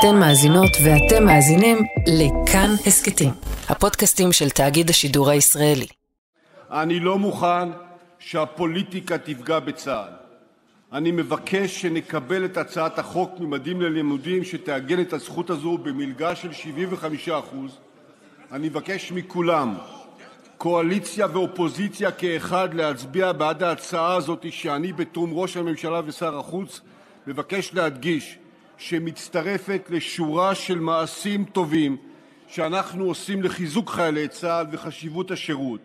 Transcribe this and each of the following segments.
אתן מאזינות ואתם מאזינים לכאן הסכתים, הפודקאסטים של תאגיד השידור הישראלי. אני לא מוכן שהפוליטיקה תפגע בצה"ל. אני מבקש שנקבל את הצעת החוק ממדים ללימודים שתעגן את הזכות הזו במלגה של 75%. אני מבקש מכולם, קואליציה ואופוזיציה כאחד, להצביע בעד ההצעה הזאת שאני בתיאום ראש הממשלה ושר החוץ מבקש להדגיש שמצטרפת לשורה של מעשים טובים שאנחנו עושים לחיזוק חיילי צה"ל וחשיבות השירות.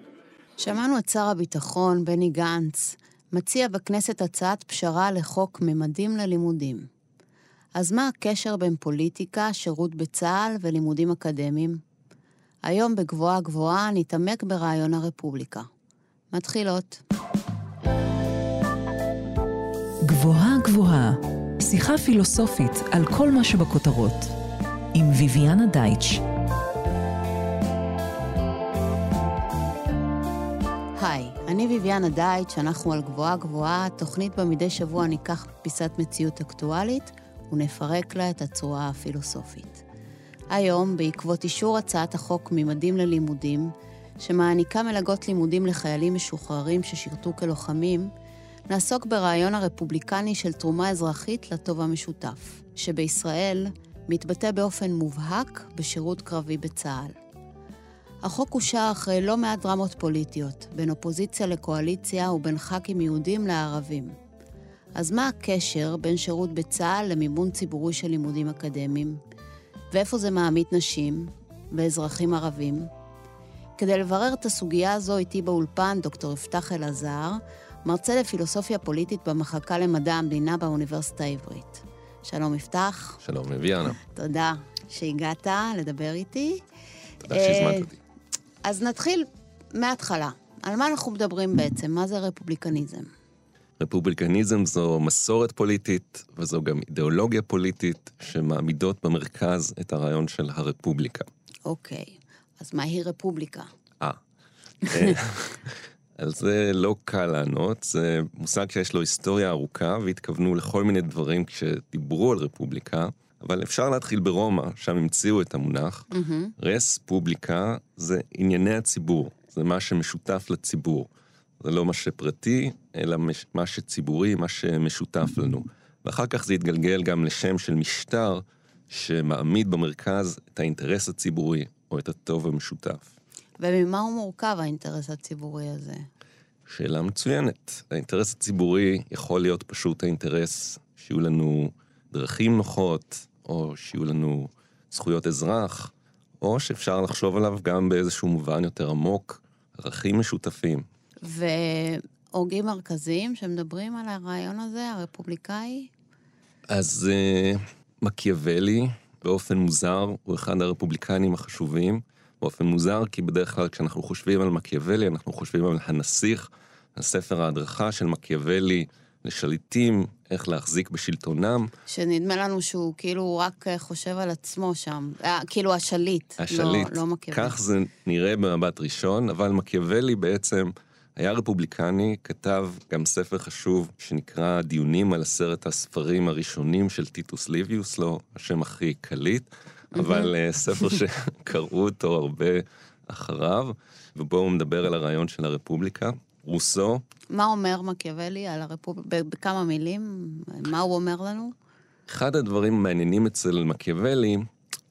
שמענו את שר הביטחון בני גנץ מציע בכנסת הצעת פשרה לחוק ממדים ללימודים. אז מה הקשר בין פוליטיקה, שירות בצה"ל ולימודים אקדמיים? היום בגבוהה גבוהה נתעמק ברעיון הרפובליקה. מתחילות. גבוהה גבוהה, שיחה פילוסופית על כל מה שבכותרות, עם ויviana דייטש. היי, אני ויviana דייטש, אנחנו על גבוהה גבוהה, תוכנית בה מדי שבוע ניקח פיסת מציאות אקטואלית ונפרק לה את הצורה הפילוסופית. היום, בעקבות אישור הצעת החוק ממדים ללימודים, שמעניקה מלגות לימודים לחיילים משוחררים ששירתו כלוחמים, נעסוק ברעיון הרפובליקני של תרומה אזרחית לטוב המשותף, שבישראל מתבטא באופן מובהק בשירות קרבי בצה"ל. החוק אושר אחרי לא מעט דרמות פוליטיות, בין אופוזיציה לקואליציה ובין ח"כים יהודים לערבים. אז מה הקשר בין שירות בצה"ל למימון ציבורי של לימודים אקדמיים? ואיפה זה מעמיד נשים ואזרחים ערבים? כדי לברר את הסוגיה הזו איתי באולפן דוקטור יפתח אלעזר, מרצה לפילוסופיה פוליטית במחלקה למדע המדינה באוניברסיטה העברית. שלום יפתח. שלום אביאנה. תודה שהגעת לדבר איתי. תודה שהזמנת אה, אותי. אז נתחיל מההתחלה. על מה אנחנו מדברים בעצם? מה זה רפובליקניזם? רפובליקניזם זו מסורת פוליטית, וזו גם אידיאולוגיה פוליטית שמעמידות במרכז את הרעיון של הרפובליקה. אוקיי, אז מהי רפובליקה? אה. על זה לא קל לענות, זה מושג שיש לו היסטוריה ארוכה, והתכוונו לכל מיני דברים כשדיברו על רפובליקה, אבל אפשר להתחיל ברומא, שם המציאו את המונח. רס פובליקה זה ענייני הציבור, זה מה שמשותף לציבור. זה לא מה שפרטי, אלא מה שציבורי, מה שמשותף לנו. ואחר כך זה התגלגל גם לשם של משטר שמעמיד במרכז את האינטרס הציבורי, או את הטוב המשותף. וממה הוא מורכב, האינטרס הציבורי הזה? שאלה מצוינת. האינטרס הציבורי יכול להיות פשוט האינטרס שיהיו לנו דרכים נוחות, או שיהיו לנו זכויות אזרח, או שאפשר לחשוב עליו גם באיזשהו מובן יותר עמוק, ערכים משותפים. והוגים מרכזיים שמדברים על הרעיון הזה, הרפובליקאי? אז uh, מקיאוולי, באופן מוזר, הוא אחד הרפובליקנים החשובים. באופן מוזר, כי בדרך כלל כשאנחנו חושבים על מקיאוולי, אנחנו חושבים על הנסיך, על ספר ההדרכה של מקיאוולי לשליטים, איך להחזיק בשלטונם. שנדמה לנו שהוא כאילו רק אה, חושב על עצמו שם. אה, כאילו השליט. השליט. לא, לא מקיאוולי. כך זה נראה במבט ראשון, אבל מקיאוולי בעצם היה רפובליקני, כתב גם ספר חשוב שנקרא דיונים על עשרת הספרים הראשונים של טיטוס ליביוס, לא השם הכי קליט, אבל אה, ספר שקראו אותו הרבה אחריו, ובו הוא מדבר על הרעיון של הרפובליקה. רוסו, מה אומר מקיאוולי על הרפובליקה? בכמה מילים? מה הוא אומר לנו? אחד הדברים המעניינים אצל מקיאוולי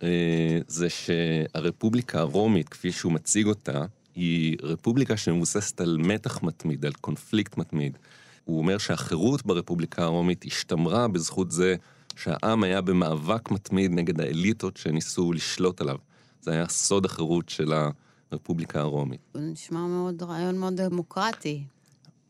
אה, זה שהרפובליקה הרומית, כפי שהוא מציג אותה, היא רפובליקה שמבוססת על מתח מתמיד, על קונפליקט מתמיד. הוא אומר שהחירות ברפובליקה הרומית השתמרה בזכות זה שהעם היה במאבק מתמיד נגד האליטות שניסו לשלוט עליו. זה היה סוד החירות של הרפובליקה הרומית. זה נשמע מאוד, רעיון מאוד דמוקרטי.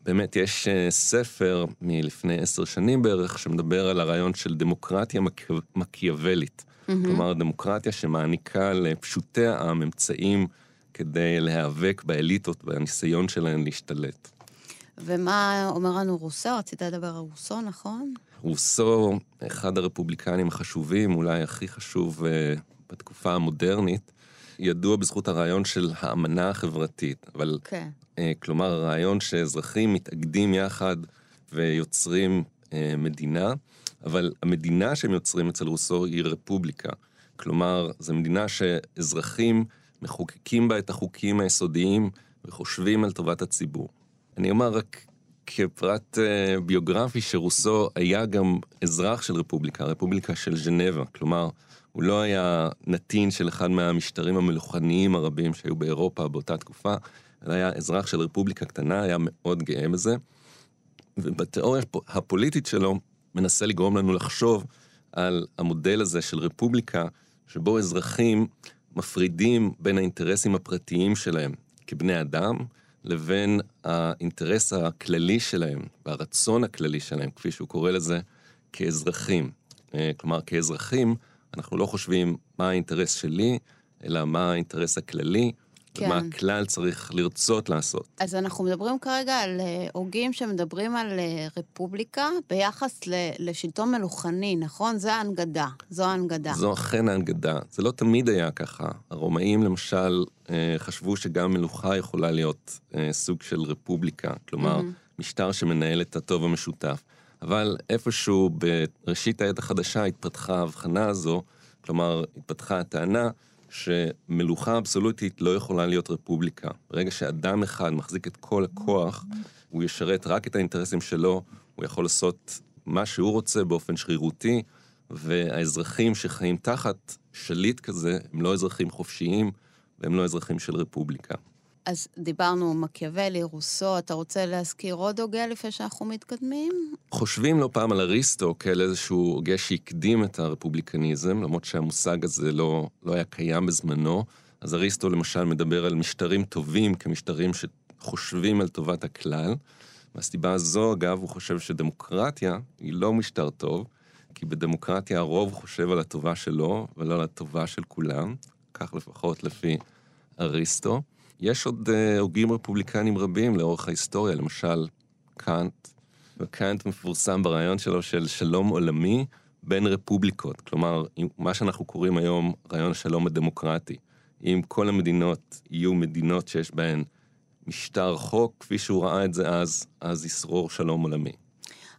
באמת, יש אה, ספר מלפני עשר שנים בערך, שמדבר על הרעיון של דמוקרטיה מק... מקיאוולית. כלומר, דמוקרטיה שמעניקה לפשוטי העם אמצעים כדי להיאבק באליטות והניסיון שלהן להשתלט. ומה אומר לנו רוסו? רצית לדבר על רוסו, נכון? רוסו, אחד הרפובליקנים החשובים, אולי הכי חשוב uh, בתקופה המודרנית, ידוע בזכות הרעיון של האמנה החברתית, אבל כן. uh, כלומר הרעיון שאזרחים מתאגדים יחד ויוצרים uh, מדינה, אבל המדינה שהם יוצרים אצל רוסו היא רפובליקה. כלומר, זו מדינה שאזרחים מחוקקים בה את החוקים היסודיים וחושבים על טובת הציבור. אני אומר רק כפרט uh, ביוגרפי שרוסו היה גם אזרח של רפובליקה, רפובליקה של ז'נבה. כלומר, הוא לא היה נתין של אחד מהמשטרים המלוכניים הרבים שהיו באירופה באותה תקופה, אלא היה אזרח של רפובליקה קטנה, היה מאוד גאה בזה. ובתיאוריה הפוליטית שלו מנסה לגרום לנו לחשוב על המודל הזה של רפובליקה, שבו אזרחים מפרידים בין האינטרסים הפרטיים שלהם כבני אדם, לבין האינטרס הכללי שלהם והרצון הכללי שלהם, כפי שהוא קורא לזה, כאזרחים. אה, כלומר, כאזרחים, אנחנו לא חושבים מה האינטרס שלי, אלא מה האינטרס הכללי, כן. ומה הכלל צריך לרצות לעשות. אז אנחנו מדברים כרגע על אה, הוגים שמדברים על אה, רפובליקה ביחס לשלטון מלוכני, נכון? זו ההנגדה, זו ההנגדה. זו אכן ההנגדה. זה לא תמיד היה ככה. הרומאים למשל אה, חשבו שגם מלוכה יכולה להיות סוג של רפובליקה, כלומר, mm-hmm. משטר שמנהל את הטוב המשותף. אבל איפשהו בראשית העת החדשה התפתחה ההבחנה הזו, כלומר, התפתחה הטענה שמלוכה אבסולוטית לא יכולה להיות רפובליקה. ברגע שאדם אחד מחזיק את כל הכוח, הוא ישרת רק את האינטרסים שלו, הוא יכול לעשות מה שהוא רוצה באופן שרירותי, והאזרחים שחיים תחת שליט כזה, הם לא אזרחים חופשיים, והם לא אזרחים של רפובליקה. אז דיברנו מקיאוולי, רוסו, אתה רוצה להזכיר עוד הוגה לפני שאנחנו מתקדמים? חושבים לא פעם על אריסטו כאל איזשהו הוגה שהקדים את הרפובליקניזם, למרות שהמושג הזה לא, לא היה קיים בזמנו. אז אריסטו למשל מדבר על משטרים טובים כמשטרים שחושבים על טובת הכלל. מהסיבה הזו, אגב, הוא חושב שדמוקרטיה היא לא משטר טוב, כי בדמוקרטיה הרוב חושב על הטובה שלו ולא על הטובה של כולם, כך לפחות לפי אריסטו. יש עוד uh, הוגים רפובליקנים רבים לאורך ההיסטוריה, למשל קאנט, וקאנט מפורסם ברעיון שלו של שלום עולמי בין רפובליקות. כלומר, מה שאנחנו קוראים היום רעיון השלום הדמוקרטי. אם כל המדינות יהיו מדינות שיש בהן משטר חוק, כפי שהוא ראה את זה אז, אז ישרור שלום עולמי.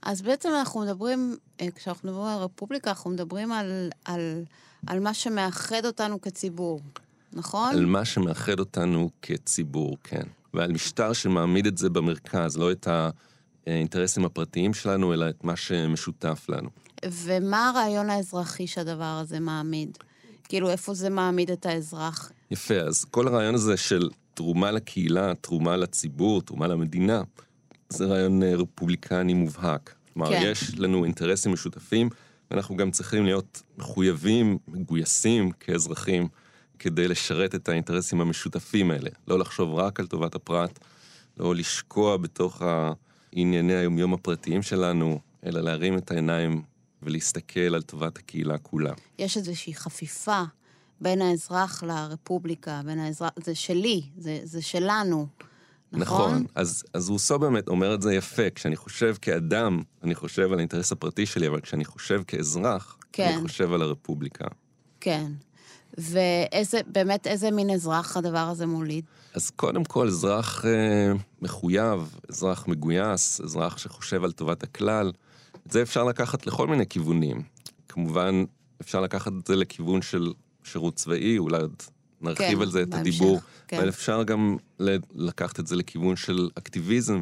אז בעצם אנחנו מדברים, אה, כשאנחנו מדברים על רפובליקה, אנחנו מדברים על, על, על מה שמאחד אותנו כציבור. נכון? על מה שמאחד אותנו כציבור, כן. ועל משטר שמעמיד את זה במרכז, לא את האינטרסים הפרטיים שלנו, אלא את מה שמשותף לנו. ומה הרעיון האזרחי שהדבר הזה מעמיד? כאילו, איפה זה מעמיד את האזרח? יפה, אז כל הרעיון הזה של תרומה לקהילה, תרומה לציבור, תרומה למדינה, זה רעיון אה, רפובליקני מובהק. כלומר, כן. יש לנו אינטרסים משותפים, ואנחנו גם צריכים להיות מחויבים, מגויסים כאזרחים כדי לשרת את האינטרסים המשותפים האלה. לא לחשוב רק על טובת הפרט, לא לשקוע בתוך ענייני היומיום הפרטיים שלנו, אלא להרים את העיניים ולהסתכל על טובת הקהילה כולה. יש איזושהי חפיפה בין האזרח לרפובליקה, בין האזרח, זה שלי, זה, זה שלנו. נכון. נכון, אז, אז רוסו באמת אומר את זה יפה. כשאני חושב כאדם, אני חושב על האינטרס הפרטי שלי, אבל כשאני חושב כאזרח, כן. אני חושב על הרפובליקה. כן. ואיזה, באמת, איזה מין אזרח הדבר הזה מוליד? אז קודם כל, אזרח אה, מחויב, אזרח מגויס, אזרח שחושב על טובת הכלל. את זה אפשר לקחת לכל מיני כיוונים. כמובן, אפשר לקחת את זה לכיוון של שירות צבאי, אולי עוד נרחיב כן, על זה את בהמשך, הדיבור. כן. אבל אפשר גם לקחת את זה לכיוון של אקטיביזם,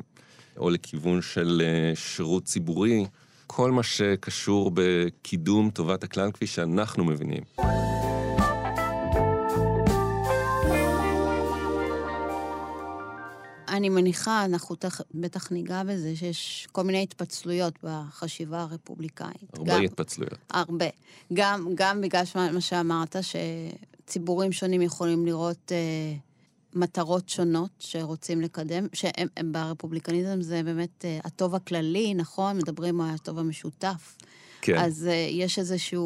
או לכיוון של אה, שירות ציבורי, כל מה שקשור בקידום טובת הכלל כפי שאנחנו מבינים. אני מניחה, אנחנו תח, בטח ניגע בזה, שיש כל מיני התפצלויות בחשיבה הרפובליקאית. הרבה גם, התפצלויות. הרבה. גם, גם בגלל מה שאמרת, שציבורים שונים יכולים לראות אה, מטרות שונות שרוצים לקדם, שהם ברפובליקניזם זה באמת אה, הטוב הכללי, נכון? מדברים על הטוב המשותף. כן. אז אה, יש איזושהי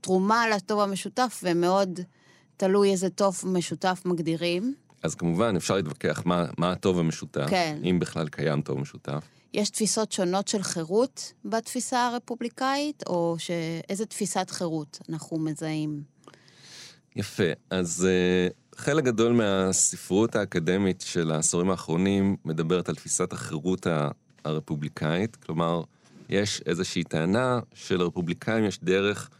תרומה לטוב המשותף, ומאוד תלוי איזה טוב משותף מגדירים. אז כמובן, אפשר להתווכח מה, מה הטוב המשותף, כן. אם בכלל קיים טוב משותף. יש תפיסות שונות של חירות בתפיסה הרפובליקאית, או שאיזה תפיסת חירות אנחנו מזהים? יפה. אז uh, חלק גדול מהספרות האקדמית של העשורים האחרונים מדברת על תפיסת החירות הרפובליקאית, כלומר, יש איזושהי טענה שלרפובליקאים יש דרך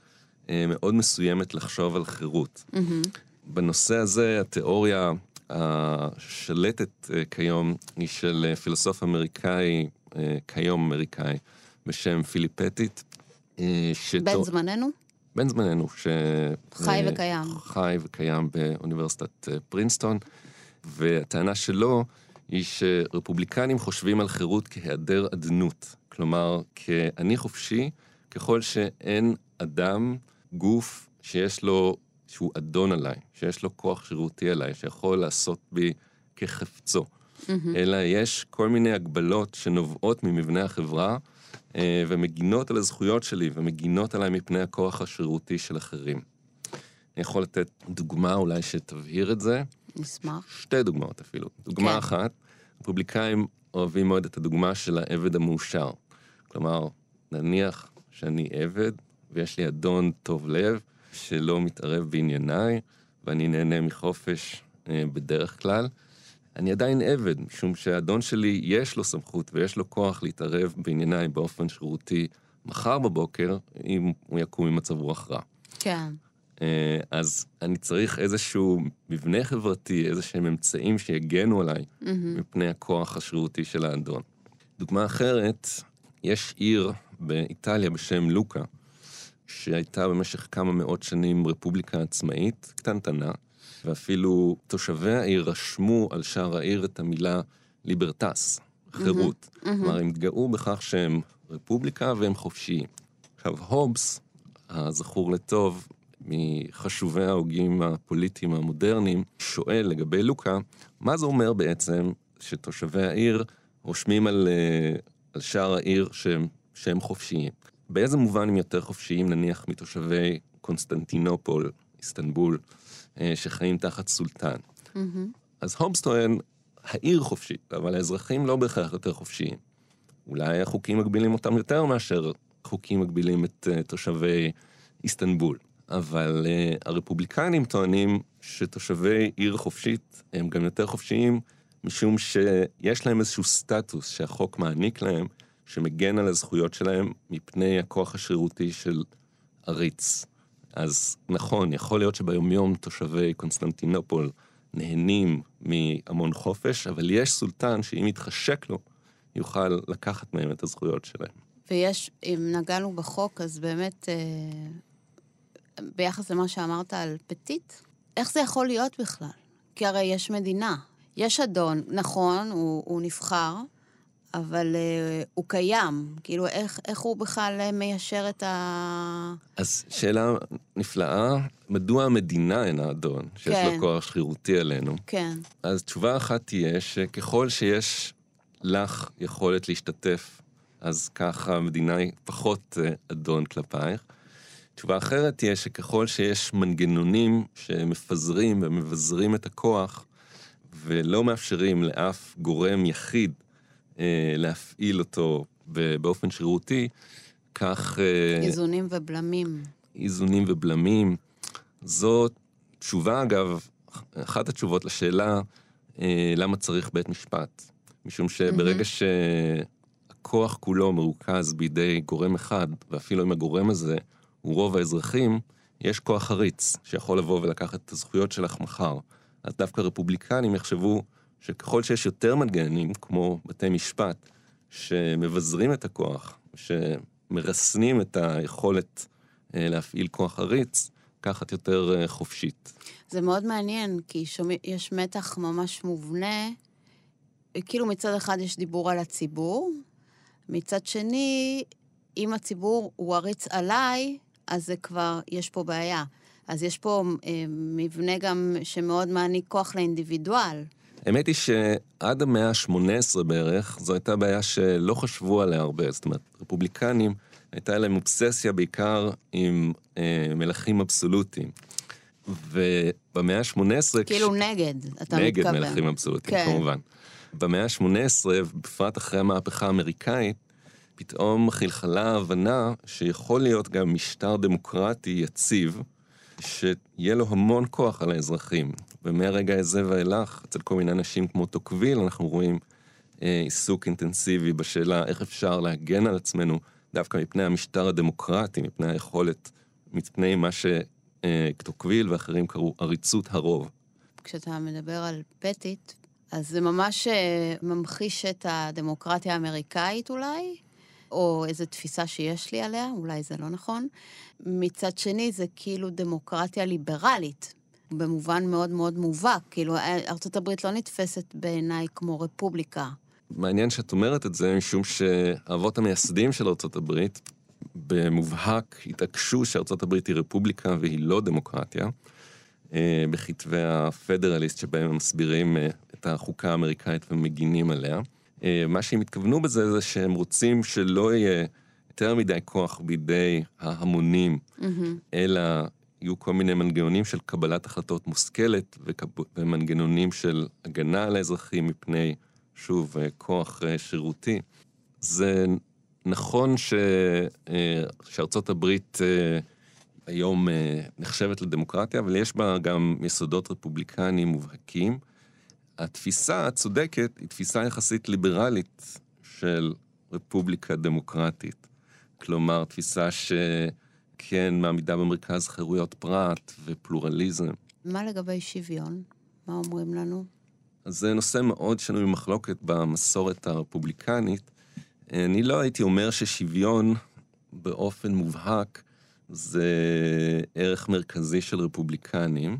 אה, מאוד מסוימת לחשוב על חירות. Mm-hmm. בנושא הזה, התיאוריה השלטת אה, כיום היא של אה, פילוסוף אמריקאי, אה, כיום אמריקאי, בשם פיליפטית. שתו... בן זמננו? בן זמננו, ש... חי אה, וקיים. חי וקיים באוניברסיטת פרינסטון, והטענה שלו היא שרפובליקנים חושבים על חירות כהיעדר אדנות. כלומר, כאני חופשי, ככל שאין אדם, גוף, שיש לו, שהוא אדון עליי, שיש לו כוח שירותי עליי, שיכול לעשות בי כחפצו. Mm-hmm. אלא יש כל מיני הגבלות שנובעות ממבנה החברה, אה, ומגינות על הזכויות שלי, ומגינות עליי מפני הכוח השירותי של אחרים. אני יכול לתת דוגמה אולי שתבהיר את זה. נשמח. שתי דוגמאות אפילו. דוגמה כן. אחת, רפובליקאים אוהבים מאוד את הדוגמה של העבד המאושר. כלומר, נניח שאני עבד, ויש לי אדון טוב לב, שלא מתערב בענייניי, ואני נהנה מחופש אה, בדרך כלל, אני עדיין עבד, משום שהאדון שלי יש לו סמכות ויש לו כוח להתערב בענייניי באופן שירותי מחר בבוקר, אם הוא יקום ממצב רוח רע. כן. אה, אז אני צריך איזשהו מבנה חברתי, איזה שהם אמצעים שיגנו עליי mm-hmm. מפני הכוח השרירותי של האדון. דוגמה אחרת, יש עיר באיטליה בשם לוקה, שהייתה במשך כמה מאות שנים רפובליקה עצמאית, קטנטנה, ואפילו תושבי העיר רשמו על שער העיר את המילה ליברטס, חירות. Mm-hmm. כלומר, הם התגאו בכך שהם רפובליקה והם חופשיים. עכשיו, הובס, הזכור לטוב, מחשובי ההוגים הפוליטיים המודרניים, שואל לגבי לוקה, מה זה אומר בעצם שתושבי העיר רושמים על, אה, על שער העיר שהם, שהם חופשיים? באיזה מובן הם יותר חופשיים, נניח, מתושבי קונסטנטינופול, איסטנבול, אה, שחיים תחת סולטן. Mm-hmm. אז הובס טוען, העיר חופשית, אבל האזרחים לא בהכרח יותר חופשיים. אולי החוקים מגבילים אותם יותר מאשר חוקים מגבילים את uh, תושבי איסטנבול. אבל uh, הרפובליקנים טוענים שתושבי עיר חופשית הם גם יותר חופשיים, משום שיש להם איזשהו סטטוס שהחוק מעניק להם, שמגן על הזכויות שלהם מפני הכוח השרירותי של עריץ. אז נכון, יכול להיות שביומיום תושבי קונסטנטינופול נהנים מהמון חופש, אבל יש סולטן שאם יתחשק לו, יוכל לקחת מהם את הזכויות שלהם. ויש, אם נגענו בחוק, אז באמת, אה, ביחס למה שאמרת על פטיט, איך זה יכול להיות בכלל? כי הרי יש מדינה, יש אדון, נכון, הוא, הוא נבחר, אבל uh, הוא קיים. כאילו, איך, איך הוא בכלל אה, מיישר את ה... אז שאלה נפלאה, מדוע המדינה אינה אדון, שיש כן. לו כוח שרירותי עלינו? כן. אז תשובה אחת תהיה שככל שיש לך יכולת להשתתף, אז ככה המדינה היא פחות uh, אדון כלפייך. תשובה אחרת תהיה שככל שיש מנגנונים שמפזרים ומבזרים את הכוח, ולא מאפשרים לאף גורם יחיד אה, להפעיל אותו באופן שרירותי, כך... אה, איזונים ובלמים. איזונים ובלמים. זו תשובה, אגב, אחת התשובות לשאלה אה, למה צריך בית משפט. משום שברגע שהכוח כולו מרוכז בידי גורם אחד, ואפילו אם הגורם הזה הוא רוב האזרחים, יש כוח חריץ שיכול לבוא ולקחת את הזכויות שלך מחר. אז דווקא רפובליקנים יחשבו שככל שיש יותר מנגנונים, כמו בתי משפט, שמבזרים את הכוח, שמרסנים את היכולת אה, להפעיל כוח עריץ, ככה את יותר אה, חופשית. זה מאוד מעניין, כי שומע, יש מתח ממש מובנה. כאילו מצד אחד יש דיבור על הציבור, מצד שני, אם הציבור הוא עריץ עליי, אז זה כבר, יש פה בעיה. אז יש פה אה, מבנה גם שמאוד מעניק כוח לאינדיבידואל. האמת היא שעד המאה ה-18 בערך, זו הייתה בעיה שלא חשבו עליה הרבה. זאת אומרת, רפובליקנים, הייתה להם אובססיה בעיקר עם אה, מלכים אבסולוטיים. ובמאה ה-18... כאילו כש... נגד, אתה נגד מתכוון. נגד מלכים אבסולוטיים, כן. כמובן. במאה ה-18, בפרט אחרי המהפכה האמריקאית, פתאום חלחלה ההבנה שיכול להיות גם משטר דמוקרטי יציב, שיהיה לו המון כוח על האזרחים. ומהרגע הזה ואילך, אצל כל מיני אנשים כמו טוקוויל, אנחנו רואים אה, עיסוק אינטנסיבי בשאלה איך אפשר להגן על עצמנו דווקא מפני המשטר הדמוקרטי, מפני היכולת, מפני מה שטוקוויל ואחרים קראו עריצות הרוב. כשאתה מדבר על פטית, אז זה ממש אה, ממחיש את הדמוקרטיה האמריקאית אולי, או איזו תפיסה שיש לי עליה, אולי זה לא נכון. מצד שני, זה כאילו דמוקרטיה ליברלית, במובן מאוד מאוד מובהק. כאילו, ארה"ב לא נתפסת בעיניי כמו רפובליקה. מעניין שאת אומרת את זה, משום שהאבות המייסדים של ארה"ב במובהק התעקשו שארה"ב היא רפובליקה והיא לא דמוקרטיה. אה, בכתבי הפדרליסט שבהם הם מסבירים אה, את החוקה האמריקאית ומגינים עליה. אה, מה שהם התכוונו בזה זה שהם רוצים שלא יהיה יותר מדי כוח בידי ההמונים, mm-hmm. אלא יהיו כל מיני מנגנונים של קבלת החלטות מושכלת ומנגנונים של הגנה על האזרחים מפני, שוב, כוח שירותי. זה נכון ש... שארצות הברית היום נחשבת לדמוקרטיה, אבל יש בה גם יסודות רפובליקניים מובהקים. התפיסה הצודקת היא תפיסה יחסית ליברלית של רפובליקה דמוקרטית. כלומר, תפיסה שכן מעמידה במרכז חירויות פרט ופלורליזם. מה לגבי שוויון? מה אומרים לנו? אז זה נושא מאוד שנוי במחלוקת במסורת הרפובליקנית. אני לא הייתי אומר ששוויון באופן מובהק זה ערך מרכזי של רפובליקנים.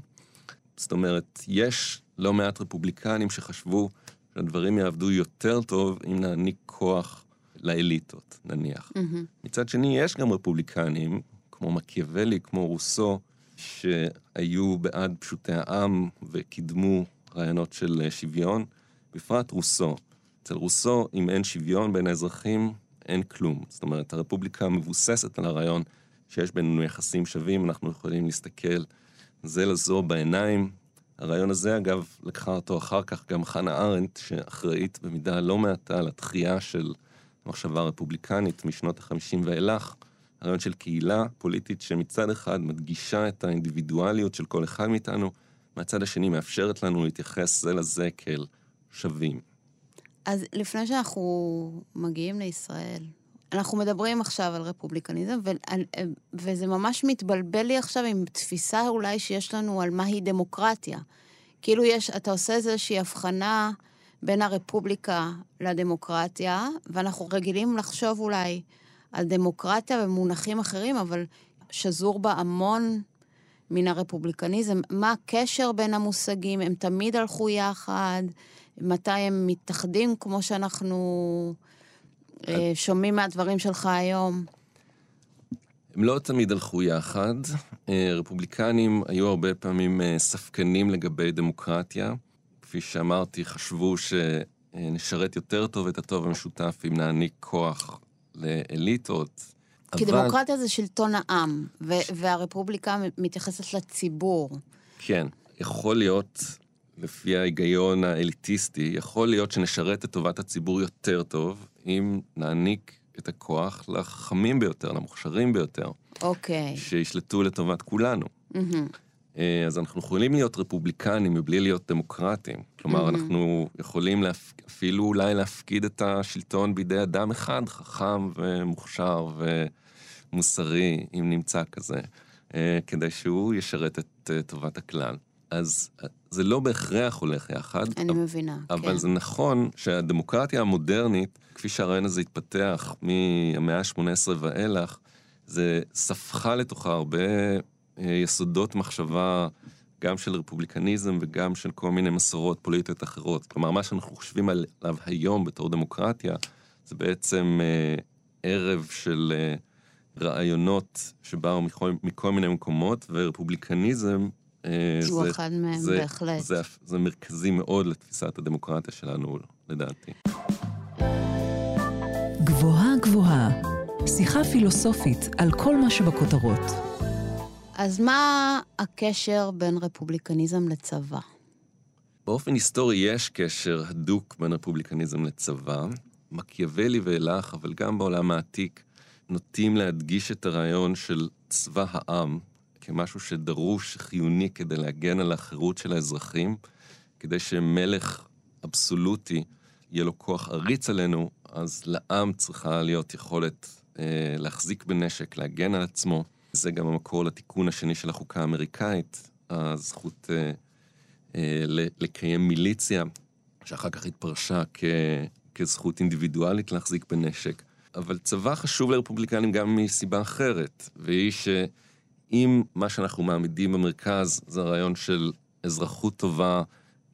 זאת אומרת, יש לא מעט רפובליקנים שחשבו שהדברים יעבדו יותר טוב אם נעניק כוח לאליטות, נניח. Mm-hmm. מצד שני, יש גם רפובליקנים, כמו מקיאוולי, כמו רוסו, שהיו בעד פשוטי העם וקידמו רעיונות של שוויון, בפרט רוסו. אצל רוסו, אם אין שוויון בין האזרחים, אין כלום. זאת אומרת, הרפובליקה מבוססת על הרעיון שיש בינינו יחסים שווים, אנחנו יכולים להסתכל זה לזו בעיניים, הרעיון הזה, אגב, לקחה אותו אחר כך גם חנה ארנדט, שאחראית במידה לא מעטה לתחייה של המחשבה הרפובליקנית משנות ה-50 ואילך, הרעיון של קהילה פוליטית שמצד אחד מדגישה את האינדיבידואליות של כל אחד מאיתנו, מהצד השני מאפשרת לנו להתייחס זה לזה כאל שווים. אז לפני שאנחנו מגיעים לישראל, אנחנו מדברים עכשיו על רפובליקניזם, ו- וזה ממש מתבלבל לי עכשיו עם תפיסה אולי שיש לנו על מהי דמוקרטיה. כאילו יש, אתה עושה איזושהי הבחנה בין הרפובליקה לדמוקרטיה, ואנחנו רגילים לחשוב אולי על דמוקרטיה במונחים אחרים, אבל שזור בה המון מן הרפובליקניזם. מה הקשר בין המושגים? הם תמיד הלכו יחד? מתי הם מתאחדים כמו שאנחנו... אה, שומעים מהדברים שלך היום? הם לא תמיד הלכו יחד. אה, רפובליקנים היו הרבה פעמים אה, ספקנים לגבי דמוקרטיה. כפי שאמרתי, חשבו שנשרת יותר טוב את הטוב המשותף אם נעניק כוח לאליטות. כי אבל... דמוקרטיה זה שלטון העם, ו- והרפובליקה מתייחסת לציבור. כן, יכול להיות לפי ההיגיון האליטיסטי, יכול להיות שנשרת את טובת הציבור יותר טוב, אם נעניק את הכוח לחכמים ביותר, למוכשרים ביותר. אוקיי. Okay. שישלטו לטובת כולנו. Mm-hmm. אז אנחנו יכולים להיות רפובליקנים מבלי להיות דמוקרטים. כלומר, mm-hmm. אנחנו יכולים להפ... אפילו אולי להפקיד את השלטון בידי אדם אחד, חכם ומוכשר ומוסרי, אם נמצא כזה, אה, כדי שהוא ישרת את אה, טובת הכלל. אז זה לא בהכרח הולך יחד. אני אבל, מבינה, אבל כן. אבל זה נכון שהדמוקרטיה המודרנית, כפי שהרעיון הזה התפתח מהמאה ה-18 ואילך, זה ספחה לתוכה הרבה אה, יסודות מחשבה, גם של רפובליקניזם וגם של כל מיני מסורות פוליטיות אחרות. כלומר, מה שאנחנו חושבים עליו היום בתור דמוקרטיה, זה בעצם אה, ערב של אה, רעיונות שבאו מכל, מכל מיני מקומות, ורפובליקניזם אה, הוא זה, אחד מהם, זה, בהחלט. זה, זה, זה מרכזי מאוד לתפיסת הדמוקרטיה שלנו, לדעתי. גבוהה גבוהה, שיחה פילוסופית על כל מה שבכותרות. אז מה הקשר בין רפובליקניזם לצבא? באופן היסטורי יש קשר הדוק בין רפובליקניזם לצבא. מקיאוולי ואילך, אבל גם בעולם העתיק, נוטים להדגיש את הרעיון של צבא העם, כמשהו שדרוש, חיוני כדי להגן על החירות של האזרחים, כדי שמלך אבסולוטי יהיה לו כוח עריץ עלינו, אז לעם צריכה להיות יכולת אה, להחזיק בנשק, להגן על עצמו. זה גם המקור לתיקון השני של החוקה האמריקאית, הזכות אה, אה, לקיים מיליציה, שאחר כך התפרשה כ, כזכות אינדיבידואלית להחזיק בנשק. אבל צבא חשוב לרפובליקנים גם מסיבה אחרת, והיא שאם מה שאנחנו מעמידים במרכז זה הרעיון של אזרחות טובה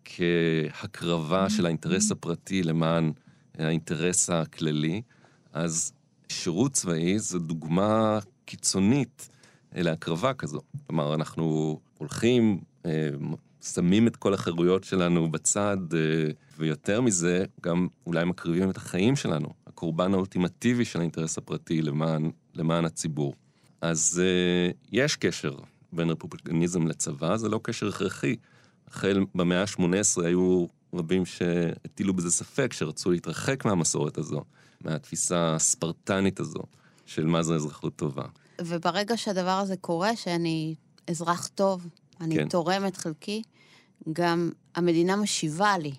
כהקרבה של האינטרס הפרטי למען האינטרס הכללי, אז שירות צבאי זו דוגמה קיצונית להקרבה כזו. כלומר, אנחנו הולכים, אה, שמים את כל החירויות שלנו בצד, אה, ויותר מזה, גם אולי מקריבים את החיים שלנו, הקורבן האולטימטיבי של האינטרס הפרטי למען, למען הציבור. אז יש קשר בין רפובליקניזם לצבא, זה לא קשר הכרחי. החל במאה ה-18 היו רבים שהטילו בזה ספק, שרצו להתרחק מהמסורת הזו, מהתפיסה הספרטנית הזו של מה זה אזרחות טובה. וברגע שהדבר הזה קורה, שאני אזרח טוב, אני כן. תורם את חלקי, גם המדינה משיבה לי.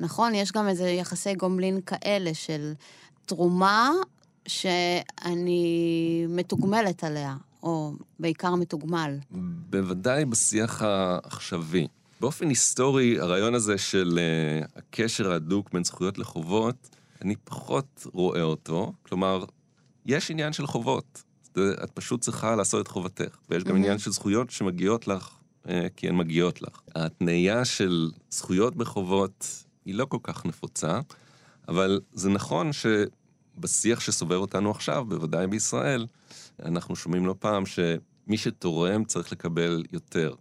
נכון? יש גם איזה יחסי גומלין כאלה של תרומה שאני מתוגמלת עליה, או בעיקר מתוגמל. בוודאי בשיח העכשווי. באופן היסטורי, הרעיון הזה של uh, הקשר ההדוק בין זכויות לחובות, אני פחות רואה אותו. כלומר, יש עניין של חובות. את פשוט צריכה לעשות את חובתך. ויש גם. עניין של זכויות שמגיעות לך, uh, כי הן מגיעות לך. ההתניה של זכויות בחובות היא לא כל כך נפוצה, אבל זה נכון שבשיח שסובב אותנו עכשיו, בוודאי בישראל, אנחנו שומעים לא פעם שמי שתורם צריך לקבל יותר.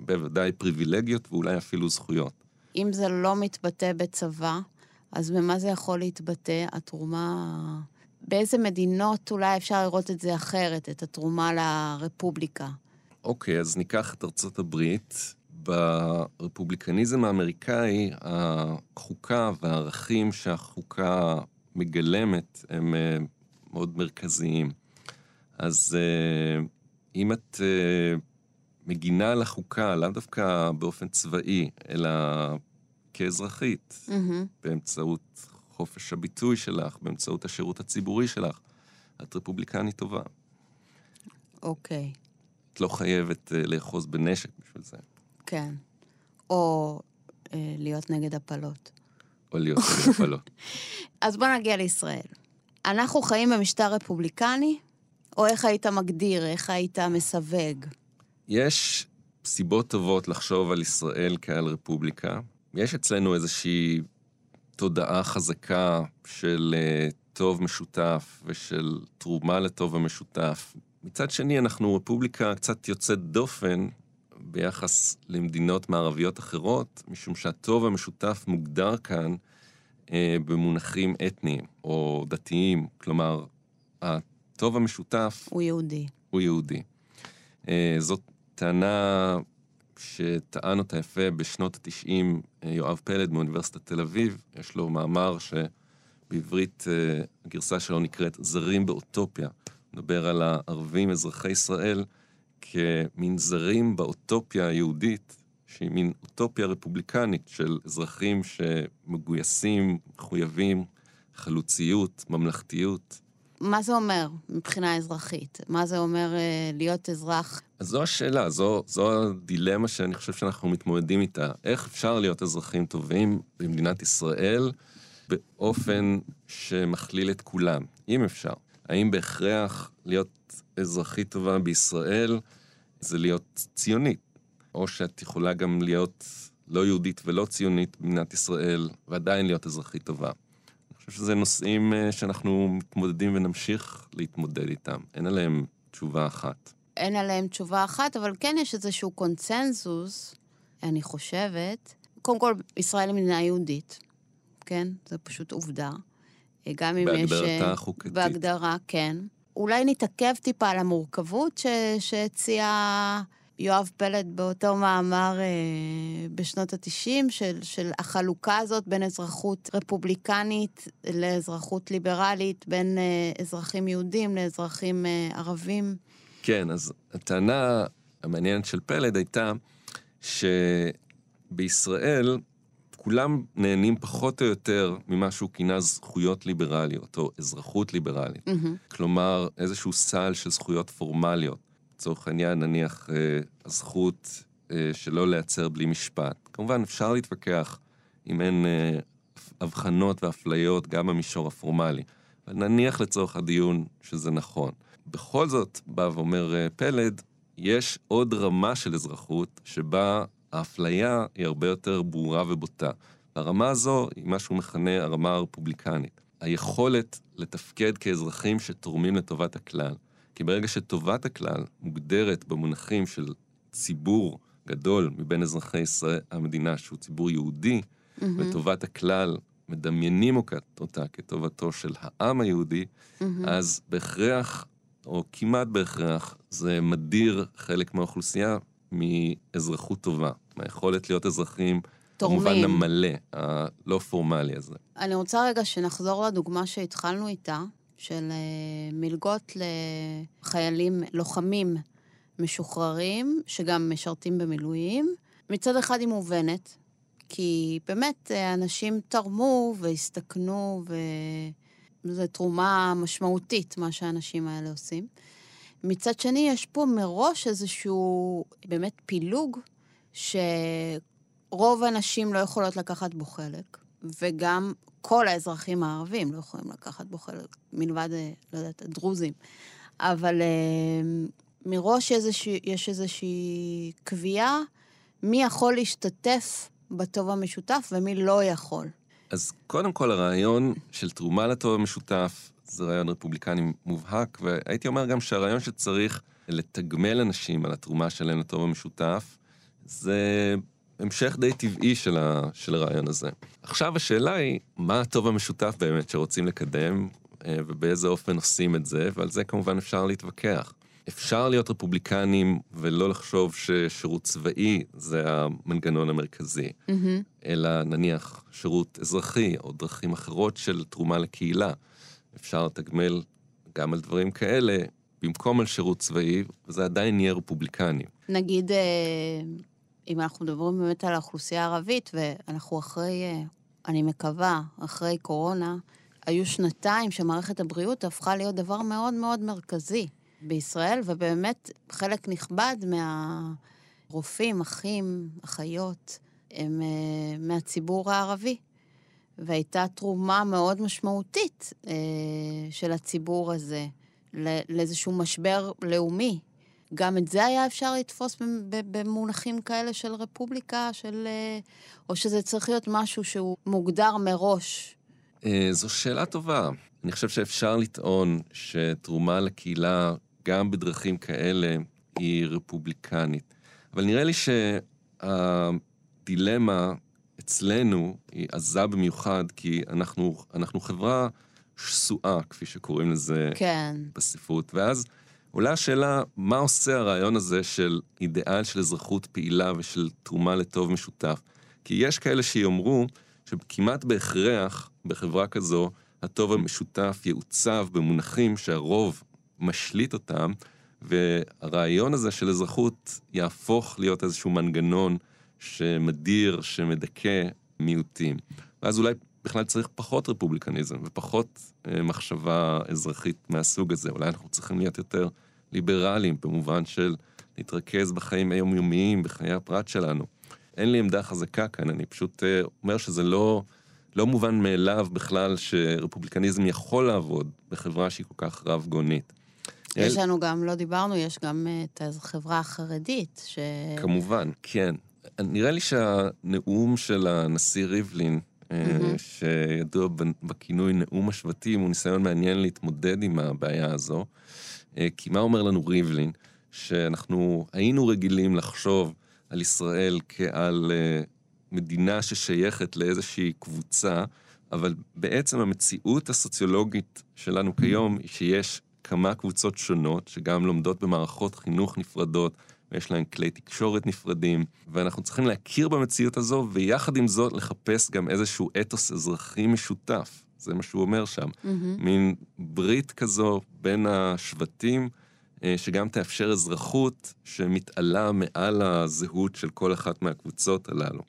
בוודאי פריבילגיות ואולי אפילו זכויות. אם זה לא מתבטא בצבא, אז במה זה יכול להתבטא? התרומה... באיזה מדינות אולי אפשר לראות את זה אחרת, את התרומה לרפובליקה? אוקיי, אז ניקח את ארצות הברית. ברפובליקניזם האמריקאי, החוקה והערכים שהחוקה מגלמת הם אה, מאוד מרכזיים. אז אה, אם את אה, מגינה על החוקה, לאו דווקא באופן צבאי, אלא כאזרחית, mm-hmm. באמצעות חופש הביטוי שלך, באמצעות השירות הציבורי שלך, את רפובליקנית טובה. אוקיי. Okay. את לא חייבת לאחוז בנשק בשביל זה. כן. או אה, להיות נגד הפלות. או להיות נגד הפלות. אז בוא נגיע לישראל. אנחנו חיים במשטר רפובליקני, או איך היית מגדיר, איך היית מסווג? יש סיבות טובות לחשוב על ישראל כעל רפובליקה. יש אצלנו איזושהי תודעה חזקה של uh, טוב משותף ושל תרומה לטוב המשותף. מצד שני, אנחנו רפובליקה קצת יוצאת דופן ביחס למדינות מערביות אחרות, משום שהטוב המשותף מוגדר כאן אה, במונחים אתניים או דתיים. כלומר, הטוב המשותף... הוא יהודי. הוא יהודי. אה, זאת טענה שטען אותה יפה בשנות ה-90 אה, יואב פלד מאוניברסיטת תל אביב. יש לו מאמר שבעברית אה, הגרסה שלו נקראת זרים באוטופיה. מדבר על הערבים אזרחי ישראל. כמין זרים באוטופיה היהודית, שהיא מין אוטופיה רפובליקנית של אזרחים שמגויסים, מחויבים, חלוציות, ממלכתיות. מה זה אומר מבחינה אזרחית? מה זה אומר אה, להיות אזרח? אז זו השאלה, זו, זו הדילמה שאני חושב שאנחנו מתמודדים איתה. איך אפשר להיות אזרחים טובים במדינת ישראל באופן שמכליל את כולם, אם אפשר? האם בהכרח להיות אזרחית טובה בישראל זה להיות ציונית, או שאת יכולה גם להיות לא יהודית ולא ציונית במדינת ישראל, ועדיין להיות אזרחית טובה. חושב שזה נושאים אה, שאנחנו מתמודדים ונמשיך להתמודד איתם. אין עליהם תשובה אחת. אין עליהם תשובה אחת, אבל כן יש איזשהו קונצנזוס, אני חושבת. קודם כל, ישראל היא מדינה יהודית, כן? זו פשוט עובדה. גם אם יש... בהגדרתה אה, החוקתית. בהגדרה, כן. אולי נתעכב טיפה על המורכבות ש... יואב פלד באותו מאמר אה, בשנות ה-90, של, של החלוקה הזאת בין אזרחות רפובליקנית לאזרחות ליברלית, בין אה, אזרחים יהודים לאזרחים אה, ערבים. כן, אז הטענה המעניינת של פלד הייתה שבישראל כולם נהנים פחות או יותר ממה שהוא כינה זכויות ליברליות, או אזרחות ליברלית. Mm-hmm. כלומר, איזשהו סל של זכויות פורמליות. לצורך העניין, נניח, אה, הזכות אה, שלא להיעצר בלי משפט. כמובן, אפשר להתווכח אם אין אה, הבחנות ואפליות גם במישור הפורמלי. אבל נניח לצורך הדיון שזה נכון. בכל זאת, בא ואומר אה, פלד, יש עוד רמה של אזרחות שבה האפליה היא הרבה יותר ברורה ובוטה. הרמה הזו היא מה שהוא מכנה הרמה הרפובליקנית. היכולת לתפקד כאזרחים שתורמים לטובת הכלל. כי ברגע שטובת הכלל מוגדרת במונחים של ציבור גדול מבין אזרחי ישראל, המדינה, שהוא ציבור יהודי, mm-hmm. וטובת הכלל מדמיינים אותה כטובתו של העם היהודי, mm-hmm. אז בהכרח, או כמעט בהכרח, זה מדיר חלק מהאוכלוסייה מאזרחות טובה, מהיכולת להיות אזרחים תורמים. במובן המלא, הלא פורמלי הזה. אני רוצה רגע שנחזור לדוגמה שהתחלנו איתה, של uh, מלגות לחיילים, לוחמים משוחררים, שגם משרתים במילואים. מצד אחד היא מובנת, כי באמת אה, אנשים תרמו והסתכנו, וזו תרומה משמעותית, מה שהאנשים האלה עושים. מצד שני, יש פה מראש איזשהו באמת פילוג, שרוב הנשים לא יכולות לקחת בו חלק, וגם כל האזרחים הערבים לא יכולים לקחת בו חלק, מלבד, אה, לא יודעת, הדרוזים. אבל אה, מראש איזושה, יש איזושהי קביעה מי יכול להשתתף בטוב המשותף ומי לא יכול. אז קודם כל, הרעיון של תרומה לטוב המשותף זה רעיון רפובליקני מובהק, והייתי אומר גם שהרעיון שצריך לתגמל אנשים על התרומה שלהם לטוב המשותף, זה המשך די טבעי של, ה, של הרעיון הזה. עכשיו השאלה היא, מה הטוב המשותף באמת שרוצים לקדם, אה, ובאיזה אופן עושים את זה, ועל זה כמובן אפשר להתווכח. אפשר להיות רפובליקנים ולא לחשוב ששירות צבאי זה המנגנון המרכזי, mm-hmm. אלא נניח שירות אזרחי או דרכים אחרות של תרומה לקהילה. אפשר לתגמל גם על דברים כאלה במקום על שירות צבאי, וזה עדיין יהיה רפובליקני. נגיד, אה, אם אנחנו מדברים באמת על האוכלוסייה הערבית, ואנחנו אחרי, אה, אני מקווה, אחרי קורונה, היו שנתיים שמערכת הבריאות הפכה להיות דבר מאוד מאוד מרכזי. בישראל, ובאמת חלק נכבד מהרופאים, אחים, אחיות, הם uh, מהציבור הערבי. והייתה תרומה מאוד משמעותית uh, של הציבור הזה לאיזשהו משבר לאומי. גם את זה היה אפשר לתפוס במונחים כאלה של רפובליקה, של... Uh, או שזה צריך להיות משהו שהוא מוגדר מראש? זו שאלה טובה. אני חושב שאפשר לטעון שתרומה לקהילה גם בדרכים כאלה היא רפובליקנית. אבל נראה לי שהדילמה אצלנו היא עזה במיוחד, כי אנחנו, אנחנו חברה שסועה, כפי שקוראים לזה כן. בספרות. ואז עולה השאלה, מה עושה הרעיון הזה של אידיאל של אזרחות פעילה ושל תרומה לטוב משותף? כי יש כאלה שיאמרו שכמעט בהכרח בחברה כזו, הטוב המשותף יעוצב במונחים שהרוב משליט אותם, והרעיון הזה של אזרחות יהפוך להיות איזשהו מנגנון שמדיר, שמדכא מיעוטים. ואז אולי בכלל צריך פחות רפובליקניזם ופחות אה, מחשבה אזרחית מהסוג הזה. אולי אנחנו צריכים להיות יותר ליברליים, במובן של להתרכז בחיים היומיומיים, בחיי הפרט שלנו. אין לי עמדה חזקה כאן, אני פשוט אה, אומר שזה לא, לא מובן מאליו בכלל שרפובליקניזם יכול לעבוד בחברה שהיא כל כך רב-גונית. יש לנו גם, לא דיברנו, יש גם אה, את החברה החרדית, ש... כמובן, כן. נראה לי שהנאום של הנשיא ריבלין, mm-hmm. שידוע בכינוי נאום השבטים, הוא ניסיון מעניין להתמודד עם הבעיה הזו. אה, כי מה אומר לנו ריבלין? שאנחנו היינו רגילים לחשוב על ישראל כעל מדינה ששייכת לאיזושהי קבוצה, אבל בעצם המציאות הסוציולוגית שלנו כיום היא שיש כמה קבוצות שונות, שגם לומדות במערכות חינוך נפרדות, ויש להן כלי תקשורת נפרדים, ואנחנו צריכים להכיר במציאות הזו, ויחד עם זאת לחפש גם איזשהו אתוס אזרחי משותף. זה מה שהוא אומר שם. Mm-hmm. מין ברית כזו בין השבטים, אה, שגם תאפשר אזרחות שמתעלה מעל הזהות של כל אחת מהקבוצות הללו.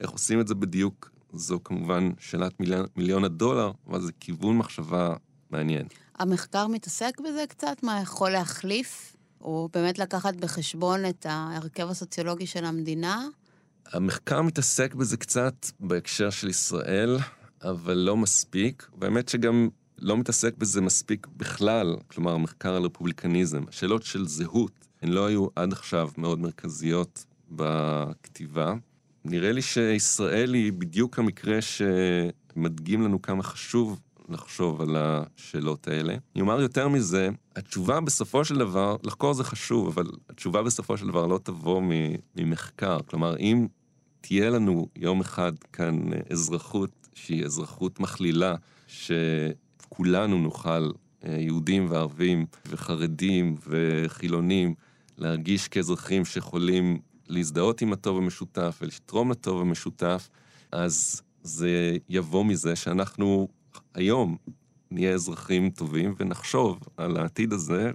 איך עושים את זה בדיוק, זו כמובן שאלת מיליון, מיליון הדולר, אבל זה כיוון מחשבה מעניין. המחקר מתעסק בזה קצת? מה יכול להחליף? או באמת לקחת בחשבון את ההרכב הסוציולוגי של המדינה? המחקר מתעסק בזה קצת בהקשר של ישראל, אבל לא מספיק. והאמת שגם לא מתעסק בזה מספיק בכלל, כלומר, המחקר על רפובליקניזם. השאלות של זהות, הן לא היו עד עכשיו מאוד מרכזיות בכתיבה. נראה לי שישראל היא בדיוק המקרה שמדגים לנו כמה חשוב לחשוב על השאלות האלה. אני אומר יותר מזה, התשובה בסופו של דבר, לחקור זה חשוב, אבל התשובה בסופו של דבר לא תבוא ממחקר. כלומר, אם תהיה לנו יום אחד כאן אזרחות שהיא אזרחות מכלילה, שכולנו נוכל, אה, יהודים וערבים וחרדים וחילונים, להרגיש כאזרחים שיכולים להזדהות עם הטוב המשותף ולתרום לטוב המשותף, אז זה יבוא מזה שאנחנו היום נהיה אזרחים טובים ונחשוב על העתיד הזה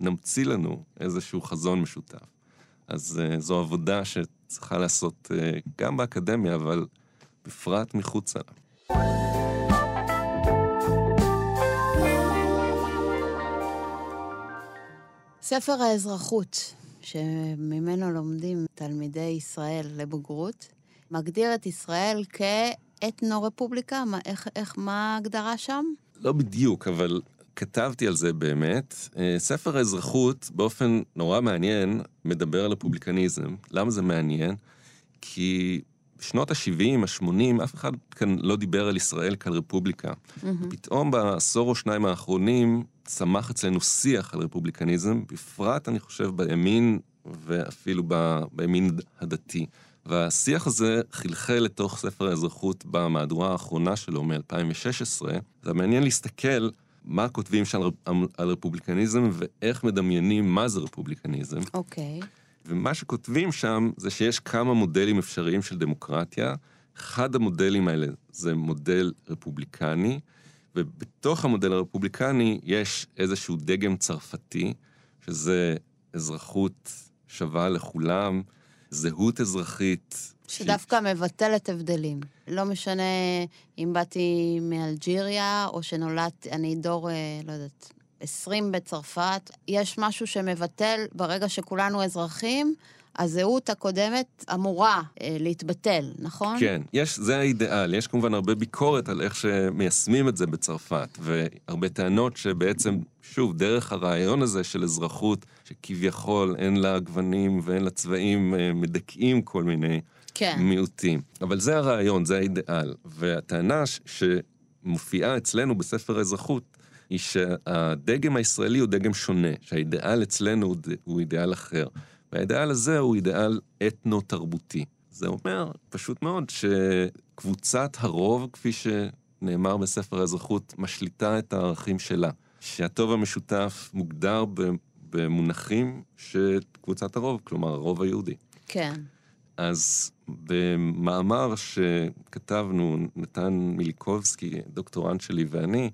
ונמציא לנו איזשהו חזון משותף. אז uh, זו עבודה שצריכה לעשות uh, גם באקדמיה, אבל בפרט מחוצה לה. ספר האזרחות, שממנו לומדים תלמידי ישראל לבגרות, מגדיר את ישראל כאתנו-רפובליקה? מה, איך, איך, מה ההגדרה שם? לא בדיוק, אבל כתבתי על זה באמת. אה, ספר האזרחות, באופן נורא מעניין, מדבר על רפובליקניזם. למה זה מעניין? כי בשנות ה-70, ה-80, אף אחד כאן לא דיבר על ישראל כעל רפובליקה. Mm-hmm. פתאום בעשור או שניים האחרונים צמח אצלנו שיח על רפובליקניזם, בפרט, אני חושב, בימין ואפילו ב, בימין הדתי. והשיח הזה חלחל לתוך ספר האזרחות במהדורה האחרונה שלו מ-2016. זה מעניין להסתכל מה כותבים שם על, רפובליקניזם ואיך מדמיינים מה זה רפובליקניזם. אוקיי. Okay. ומה שכותבים שם זה שיש כמה מודלים אפשריים של דמוקרטיה. אחד המודלים האלה זה מודל רפובליקני, ובתוך המודל הרפובליקני יש איזשהו דגם צרפתי, שזה אזרחות שווה לכולם, זהות אזרחית. שדווקא ש... מבטלת הבדלים. לא משנה אם באתי מאלג'יריה, או שנולדתי, אני דור, אה, לא יודעת, 20 בצרפת, יש משהו שמבטל, ברגע שכולנו אזרחים, הזהות הקודמת אמורה אה, להתבטל, נכון? כן, יש, זה האידיאל. יש כמובן הרבה ביקורת על איך שמיישמים את זה בצרפת, והרבה טענות שבעצם, שוב, דרך הרעיון הזה של אזרחות, שכביכול אין לה גוונים ואין לה צבעים, אה, מדכאים כל מיני כן. מיעוטים. אבל זה הרעיון, זה האידיאל. והטענה שמופיעה אצלנו בספר האזרחות, היא שהדגם הישראלי הוא דגם שונה, שהאידיאל אצלנו הוא אידיאל אחר. והאידיאל הזה הוא אידיאל אתנו-תרבותי. זה אומר, פשוט מאוד, שקבוצת הרוב, כפי שנאמר בספר האזרחות, משליטה את הערכים שלה. שהטוב המשותף מוגדר במונחים של קבוצת הרוב, כלומר הרוב היהודי. כן. אז במאמר שכתבנו, נתן מיליקובסקי, דוקטורנט שלי ואני,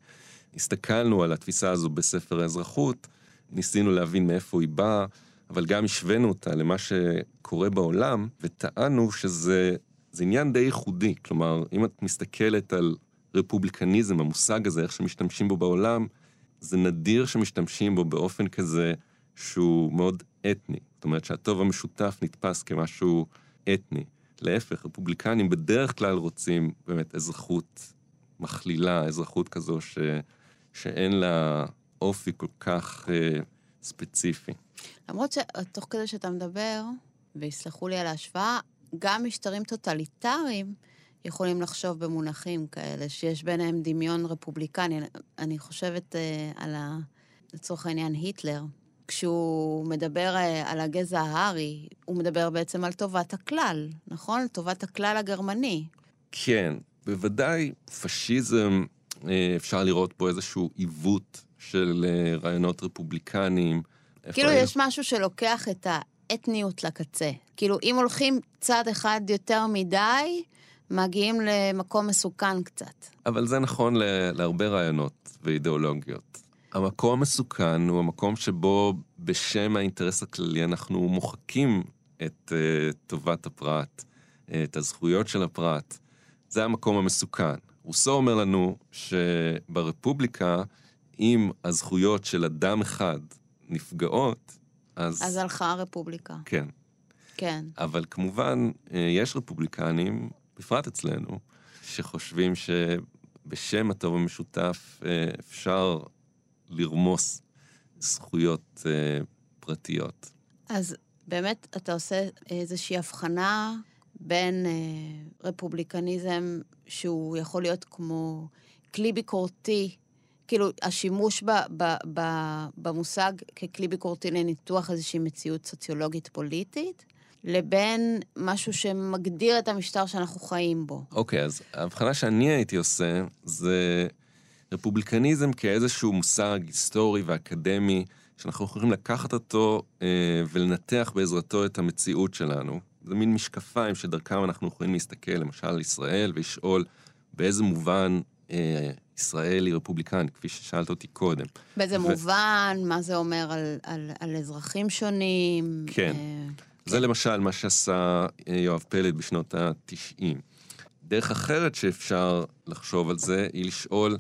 הסתכלנו על התפיסה הזו בספר האזרחות, ניסינו להבין מאיפה היא באה, אבל גם השווינו אותה למה שקורה בעולם, וטענו שזה עניין די ייחודי. כלומר, אם את מסתכלת על רפובליקניזם, המושג הזה, איך שמשתמשים בו בעולם, זה נדיר שמשתמשים בו באופן כזה שהוא מאוד אתני. זאת אומרת שהטוב המשותף נתפס כמשהו אתני. להפך, רפובליקנים בדרך כלל רוצים באמת אזרחות מכלילה, אזרחות כזו ש... שאין לה אופי כל כך אה, ספציפי. למרות שתוך כדי שאתה מדבר, ויסלחו לי על ההשוואה, גם משטרים טוטליטריים יכולים לחשוב במונחים כאלה, שיש ביניהם דמיון רפובליקני. אני חושבת אה, על, ה, לצורך העניין, היטלר. כשהוא מדבר אה, על הגזע הארי, הוא מדבר בעצם על טובת הכלל, נכון? טובת הכלל הגרמני. כן, בוודאי פשיזם, אה, אפשר לראות פה איזשהו עיוות של אה, רעיונות רפובליקניים. כאילו יש משהו שלוקח את האתניות לקצה. כאילו, אם הולכים צעד אחד יותר מדי, מגיעים למקום מסוכן קצת. אבל זה נכון להרבה רעיונות ואידיאולוגיות. המקום המסוכן הוא המקום שבו בשם האינטרס הכללי אנחנו מוחקים את uh, טובת הפרט, את הזכויות של הפרט. זה המקום המסוכן. רוסו אומר לנו שברפובליקה, אם הזכויות של אדם אחד נפגעות, אז... אז הלכה הרפובליקה. כן. כן. אבל כמובן, אה, יש רפובליקנים, בפרט אצלנו, שחושבים שבשם הטוב המשותף אה, אפשר לרמוס זכויות אה, פרטיות. אז באמת אתה עושה איזושהי הבחנה בין רפובליקניזם שהוא יכול להיות כמו כלי ביקורתי, כאילו השימוש ב, ב, ב, במושג ככלי ביקורתי לניתוח איזושהי מציאות סוציולוגית פוליטית, לבין משהו שמגדיר את המשטר שאנחנו חיים בו. אוקיי, okay, אז ההבחנה שאני הייתי עושה זה רפובליקניזם כאיזשהו מושג היסטורי ואקדמי, שאנחנו יכולים לקחת אותו אה, ולנתח בעזרתו את המציאות שלנו. זה מין משקפיים שדרכם אנחנו יכולים להסתכל, למשל על ישראל, ולשאול באיזה מובן אה, ישראל היא רפובליקנית, כפי ששאלת אותי קודם. באיזה ו... מובן, מה זה אומר על, על, על אזרחים שונים. כן. אה, זה כן. למשל מה שעשה אה, יואב פלד בשנות ה-90. דרך אחרת שאפשר לחשוב על זה, היא לשאול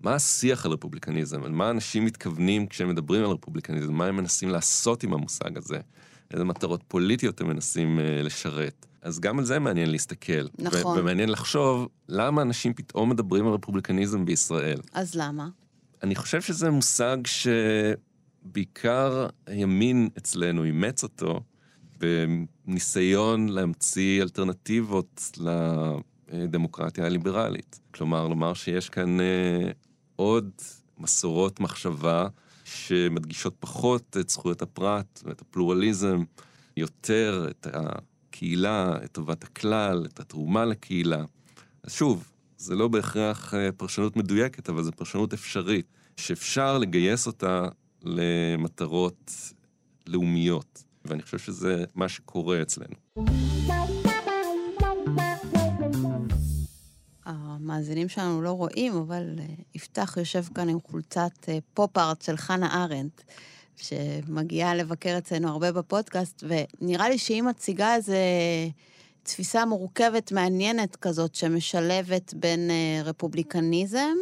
מה השיח על רפובליקניזם, על מה אנשים מתכוונים כשהם מדברים על רפובליקניזם, מה הם מנסים לעשות עם המושג הזה, איזה מטרות פוליטיות הם מנסים uh, לשרת. אז גם על זה מעניין להסתכל. נכון. ומעניין לחשוב למה אנשים פתאום מדברים על רפובליקניזם בישראל. אז למה? אני חושב שזה מושג שבעיקר הימין אצלנו אימץ אותו, בניסיון להמציא אלטרנטיבות לדמוקרטיה הליברלית. כלומר, לומר שיש כאן אה, עוד מסורות מחשבה שמדגישות פחות את זכויות הפרט ואת הפלורליזם, יותר את הקהילה, את טובת הכלל, את התרומה לקהילה. אז שוב, זה לא בהכרח אה, פרשנות מדויקת, אבל זו פרשנות אפשרית, שאפשר לגייס אותה למטרות לאומיות. ואני חושב שזה מה שקורה אצלנו. המאזינים שלנו לא רואים, אבל אה, יפתח יושב כאן עם חולצת אה, פופ-ארט של חנה ארנדט, שמגיעה לבקר אצלנו הרבה בפודקאסט, ונראה לי שהיא מציגה איזה תפיסה מורכבת, מעניינת כזאת, שמשלבת בין אה, רפובליקניזם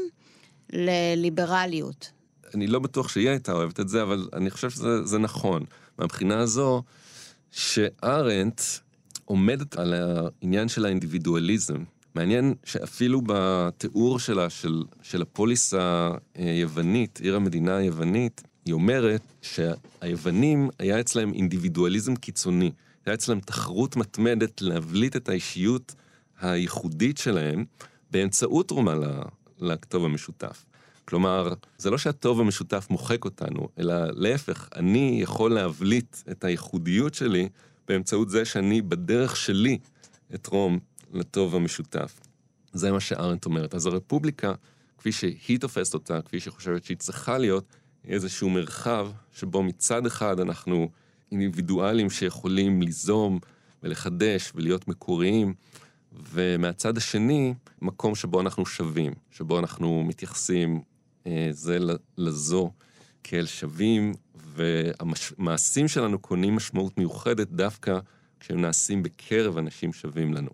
לליברליות. אני לא בטוח שהיא הייתה אוהבת את זה, אבל אני חושב שזה נכון. מהבחינה הזו, שארנט עומדת על העניין של האינדיבידואליזם. מעניין שאפילו בתיאור שלה, של, של הפוליס היוונית, עיר המדינה היוונית, היא אומרת שהיוונים היה אצלהם אינדיבידואליזם קיצוני. היה אצלהם תחרות מתמדת להבליט את האישיות הייחודית שלהם באמצעות תרומה לכתוב המשותף. כלומר, זה לא שהטוב המשותף מוחק אותנו, אלא להפך, אני יכול להבליט את הייחודיות שלי באמצעות זה שאני בדרך שלי אתרום לטוב המשותף. זה מה שארנט אומרת. אז הרפובליקה, כפי שהיא תופסת אותה, כפי שהיא חושבת שהיא צריכה להיות, איזשהו מרחב שבו מצד אחד אנחנו אינדיבידואלים שיכולים ליזום ולחדש ולהיות מקוריים, ומהצד השני, מקום שבו אנחנו שווים, שבו אנחנו מתייחסים אה, זה לזו כאל שווים, והמעשים שלנו קונים משמעות מיוחדת דווקא כשהם נעשים בקרב אנשים שווים לנו.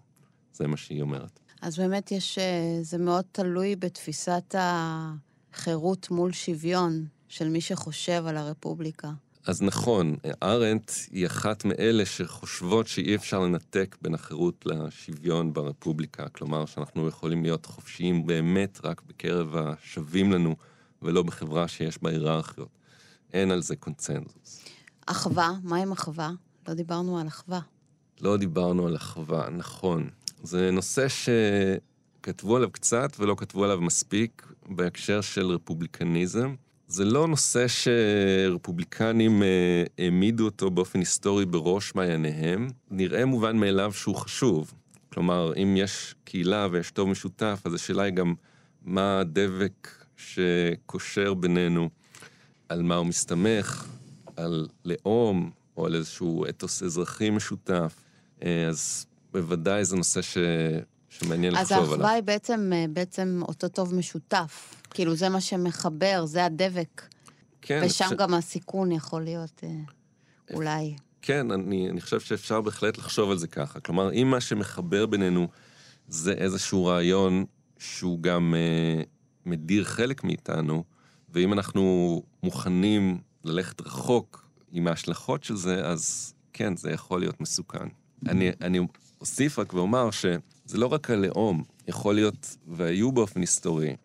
זה מה שהיא אומרת. אז באמת יש, אה, זה מאוד תלוי בתפיסת החירות מול שוויון של מי שחושב על הרפובליקה. אז נכון, ארנט היא אחת מאלה שחושבות שאי אפשר לנתק בין החירות לשוויון ברפובליקה. כלומר, שאנחנו יכולים להיות חופשיים באמת רק בקרב השווים לנו, ולא בחברה שיש בה היררכיות. אין על זה קונצנזוס. אחווה, מה עם אחווה? לא דיברנו על אחווה. לא דיברנו על אחווה, נכון. זה נושא שכתבו עליו קצת ולא כתבו עליו מספיק בהקשר של רפובליקניזם. זה לא נושא שרפובליקנים אה, העמידו אותו באופן היסטורי בראש מעייניהם. נראה מובן מאליו שהוא חשוב. כלומר, אם יש קהילה ויש טוב משותף, אז השאלה היא גם מה הדבק שקושר בינינו, על מה הוא מסתמך, על לאום או על איזשהו אתוס אזרחי משותף. אה, אז בוודאי זה נושא ש... שמעניין לחשוב עליו. אז האחווה היא בעצם, אה, בעצם אותו טוב משותף. כאילו, זה מה שמחבר, זה הדבק. כן. ושם ש... גם הסיכון יכול להיות אה, אולי. כן, אני, אני חושב שאפשר בהחלט לחשוב על זה ככה. כלומר, אם מה שמחבר בינינו זה איזשהו רעיון שהוא גם אה, מדיר חלק מאיתנו, ואם אנחנו מוכנים ללכת רחוק עם ההשלכות של זה, אז כן, זה יכול להיות מסוכן. אני, אני אוסיף רק ואומר שזה לא רק הלאום, יכול להיות, והיו באופן היסטורי,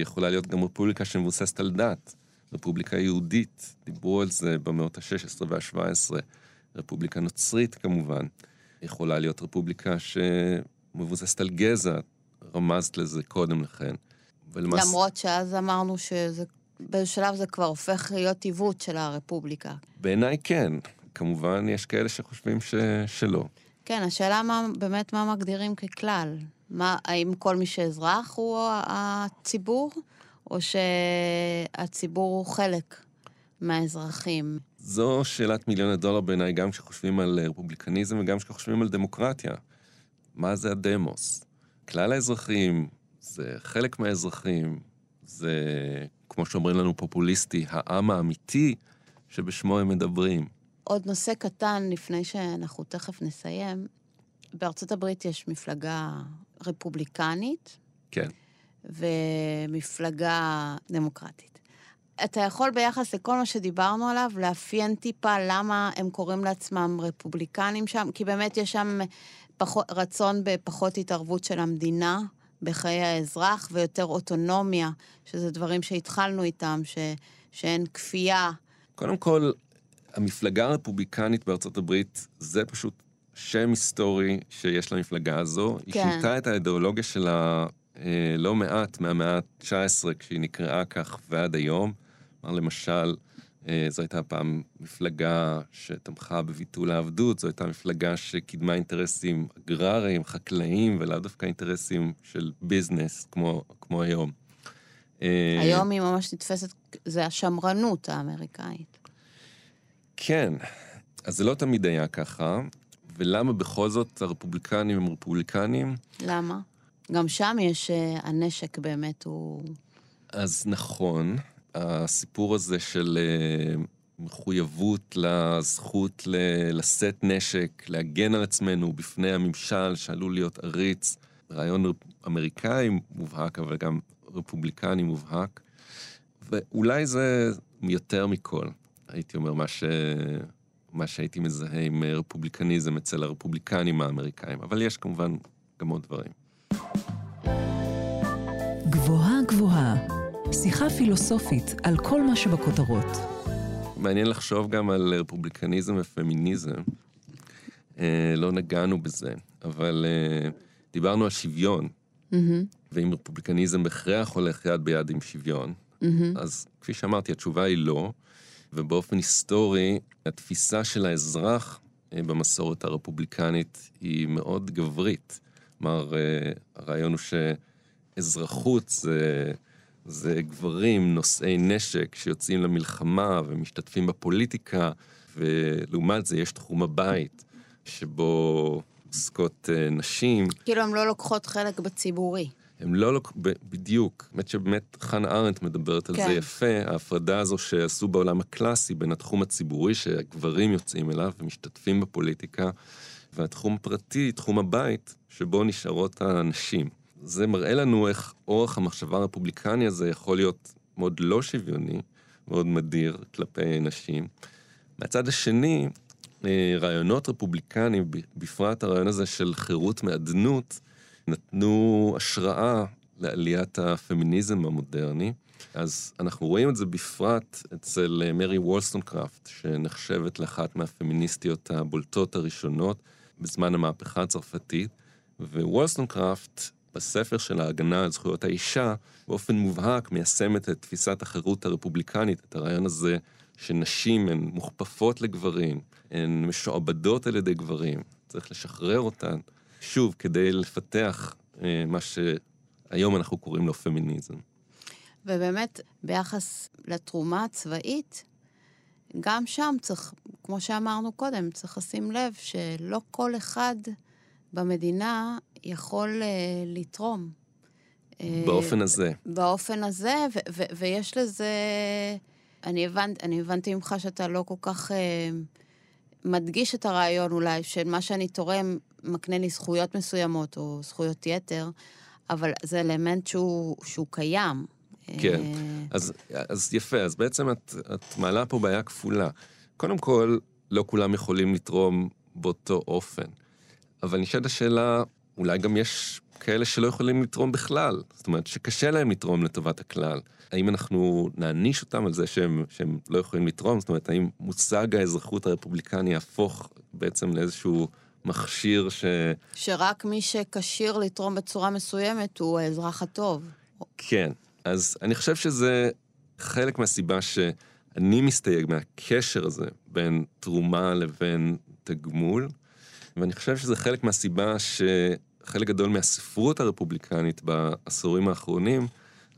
יכולה להיות גם רפובליקה שמבוססת על דת, רפובליקה יהודית, דיברו על זה במאות ה-16 וה-17, רפובליקה נוצרית כמובן, יכולה להיות רפובליקה שמבוססת על גזע, רמזת לזה קודם לכן. ולמס... למרות שאז אמרנו שזה, בשלב זה כבר הופך להיות עיוות של הרפובליקה. בעיניי כן. כמובן, יש כאלה שחושבים ש... שלא. כן, השאלה מה, באמת מה מגדירים ככלל. מה, האם כל מי שאזרח הוא הציבור, או שהציבור הוא חלק מהאזרחים? זו שאלת מיליון הדולר בעיניי, גם כשחושבים על רפובליקניזם וגם כשחושבים על דמוקרטיה. מה זה הדמוס? כלל האזרחים, זה חלק מהאזרחים, זה, כמו שאומרים לנו, פופוליסטי, העם האמיתי שבשמו הם מדברים. עוד נושא קטן לפני שאנחנו תכף נסיים. בארצות הברית יש מפלגה רפובליקנית. כן. ומפלגה דמוקרטית. אתה יכול ביחס לכל מה שדיברנו עליו לאפיין טיפה למה הם קוראים לעצמם רפובליקנים שם? כי באמת יש שם פחות, רצון בפחות התערבות של המדינה בחיי האזרח ויותר אוטונומיה, שזה דברים שהתחלנו איתם, ש, שאין כפייה. קודם כל, המפלגה הרפובליקנית בארצות הברית זה פשוט שם היסטורי שיש למפלגה הזו. כן. היא שינתה את האידיאולוגיה שלה אה, לא מעט מהמאה ה-19, כשהיא נקראה כך ועד היום. כלומר, למשל, אה, זו הייתה פעם מפלגה שתמכה בביטול העבדות, זו הייתה מפלגה שקידמה אינטרסים אגרריים, חקלאיים, ולאו דווקא אינטרסים של ביזנס, כמו, כמו היום. אה, היום היא ממש נתפסת, זה השמרנות האמריקאית. כן, אז זה לא תמיד היה ככה, ולמה בכל זאת הרפובליקנים הם רפובליקנים? למה? גם שם יש, אה, הנשק באמת הוא... אז נכון, הסיפור הזה של אה, מחויבות לזכות לשאת נשק, להגן על עצמנו בפני הממשל שעלול להיות עריץ, רעיון אמריקאי מובהק, אבל גם רפובליקני מובהק. ואולי זה יותר מכל, הייתי אומר, מה, ש... מה שהייתי מזהה עם רפובליקניזם אצל הרפובליקנים האמריקאים, אבל יש כמובן גם עוד דברים. גבוהה גבוהה, שיחה פילוסופית על כל מה שבכותרות. מעניין לחשוב גם על רפובליקניזם ופמיניזם. אה, לא נגענו בזה, אבל אה, דיברנו על שוויון, mm-hmm. ואם רפובליקניזם בהכרח הולך יד ביד עם שוויון, mm-hmm. אז כפי שאמרתי, התשובה היא לא, ובאופן היסטורי, התפיסה של האזרח אה, במסורת הרפובליקנית היא מאוד גברית. כלומר, אה, הרעיון הוא שאזרחות זה, זה גברים נושאי נשק שיוצאים למלחמה ומשתתפים בפוליטיקה, ולעומת זה יש תחום הבית, שבו עוסקות אה, נשים. כאילו הן לא לוקחות חלק בציבורי. הן לא לוקחות, בדיוק. האמת שבאמת חנה ארנדט מדברת על כן. זה יפה, ההפרדה הזו שעשו בעולם הקלאסי בין התחום הציבורי, שגברים יוצאים אליו ומשתתפים בפוליטיקה, והתחום הפרטי, תחום הבית, שבו נשארות הנשים. זה מראה לנו איך אורח המחשבה הרפובליקני הזה יכול להיות מאוד לא שוויוני, מאוד מדיר כלפי נשים. מהצד השני, אה, רעיונות רפובליקניים, בפרט הרעיון הזה של חירות מאדנות, נתנו השראה לעליית הפמיניזם המודרני. אז אנחנו רואים את זה בפרט אצל אה, מרי וולסטונקראפט, שנחשבת לאחת מהפמיניסטיות הבולטות הראשונות בזמן המהפכה הצרפתית. ווולסטונקראפט, בספר של ההגנה על זכויות האישה, באופן מובהק מיישמת את תפיסת החירות הרפובליקנית, את הרעיון הזה שנשים הן מוכפפות לגברים, הן משועבדות על ידי גברים, צריך לשחרר אותן, שוב, כדי לפתח אה, מה שהיום אנחנו קוראים לו פמיניזם. ובאמת, ביחס לתרומה הצבאית, גם שם צריך, כמו שאמרנו קודם, צריך לשים לב שלא כל אחד במדינה יכול uh, לתרום. אה, באופן הזה. באופן הזה, ו- ו- ויש לזה... אני, הבנ- אני הבנתי ממך שאתה לא כל כך uh, מדגיש את הרעיון אולי, של מה שאני תורם מקנה לי זכויות מסוימות, או זכויות יתר, אבל זה אלמנט שהוא, שהוא קיים. כן, אה, אז, אז יפה, אז בעצם את, את מעלה פה בעיה כפולה. קודם כל, לא כולם יכולים לתרום באותו אופן. אבל נשאלת השאלה, אולי גם יש כאלה שלא יכולים לתרום בכלל. זאת אומרת, שקשה להם לתרום לטובת הכלל. האם אנחנו נעניש אותם על זה שהם, שהם לא יכולים לתרום? זאת אומרת, האם מושג האזרחות הרפובליקני יהפוך בעצם לאיזשהו מכשיר ש... שרק מי שכשיר לתרום בצורה מסוימת הוא האזרח הטוב. כן, אז אני חושב שזה חלק מהסיבה שאני מסתייג מהקשר הזה בין תרומה לבין תגמול, ואני חושב שזה חלק מהסיבה שחלק גדול מהספרות הרפובליקנית בעשורים האחרונים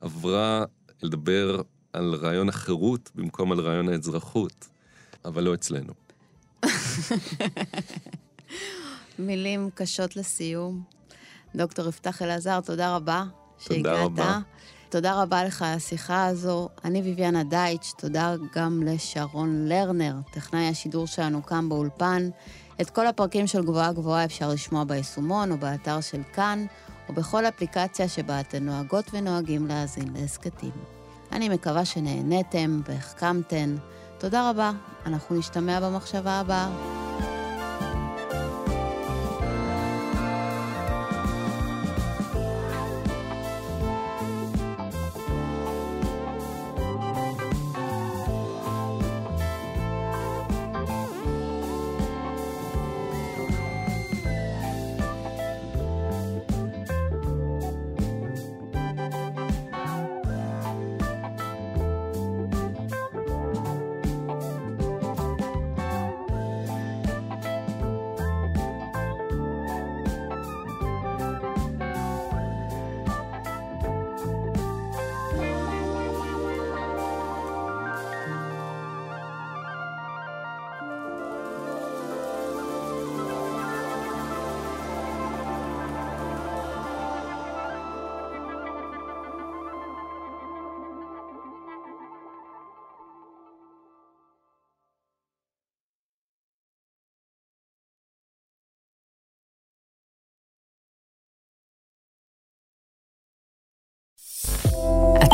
עברה לדבר על רעיון החירות במקום על רעיון האזרחות, אבל לא אצלנו. מילים קשות לסיום. דוקטור יפתח אלעזר, תודה רבה שהגעת. תודה רבה. תודה רבה לך על השיחה הזו. אני ביביאנה דייטש, תודה גם לשרון לרנר, טכנאי השידור שלנו כאן באולפן. את כל הפרקים של גבוהה גבוהה אפשר לשמוע ביישומון או באתר של כאן, או בכל אפליקציה שבה אתן נוהגות ונוהגים להאזין להסכתים. אני מקווה שנהניתם והחכמתן. תודה רבה, אנחנו נשתמע במחשבה הבאה.